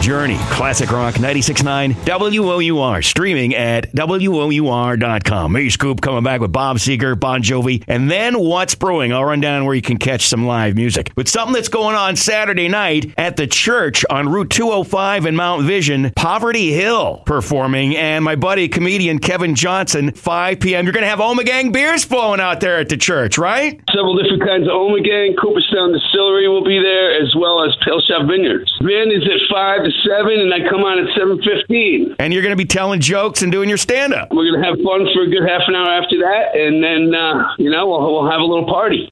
Journey, Classic Rock 96.9, WOUR, streaming at WOUR.com. Me, Scoop, coming back with Bob Seger, Bon Jovi, and then What's Brewing. I'll run down where you can catch some live music. With something that's going on Saturday night at the church on Route 205 in Mount Vision, Poverty Hill performing, and my buddy, comedian Kevin Johnson, 5 p.m. You're going to have Ommegang beers flowing out there at the church, right? Several different kinds of Ommegang. Cooperstown Distillery will be there, as well as Pail Shop Vineyards. Band is at 5 to 7, and I come on at 7.15. And you're going to be telling jokes and doing your stand up. We're going to have fun for a good half an hour after that, and then, uh, you know, we'll, we'll have a little party.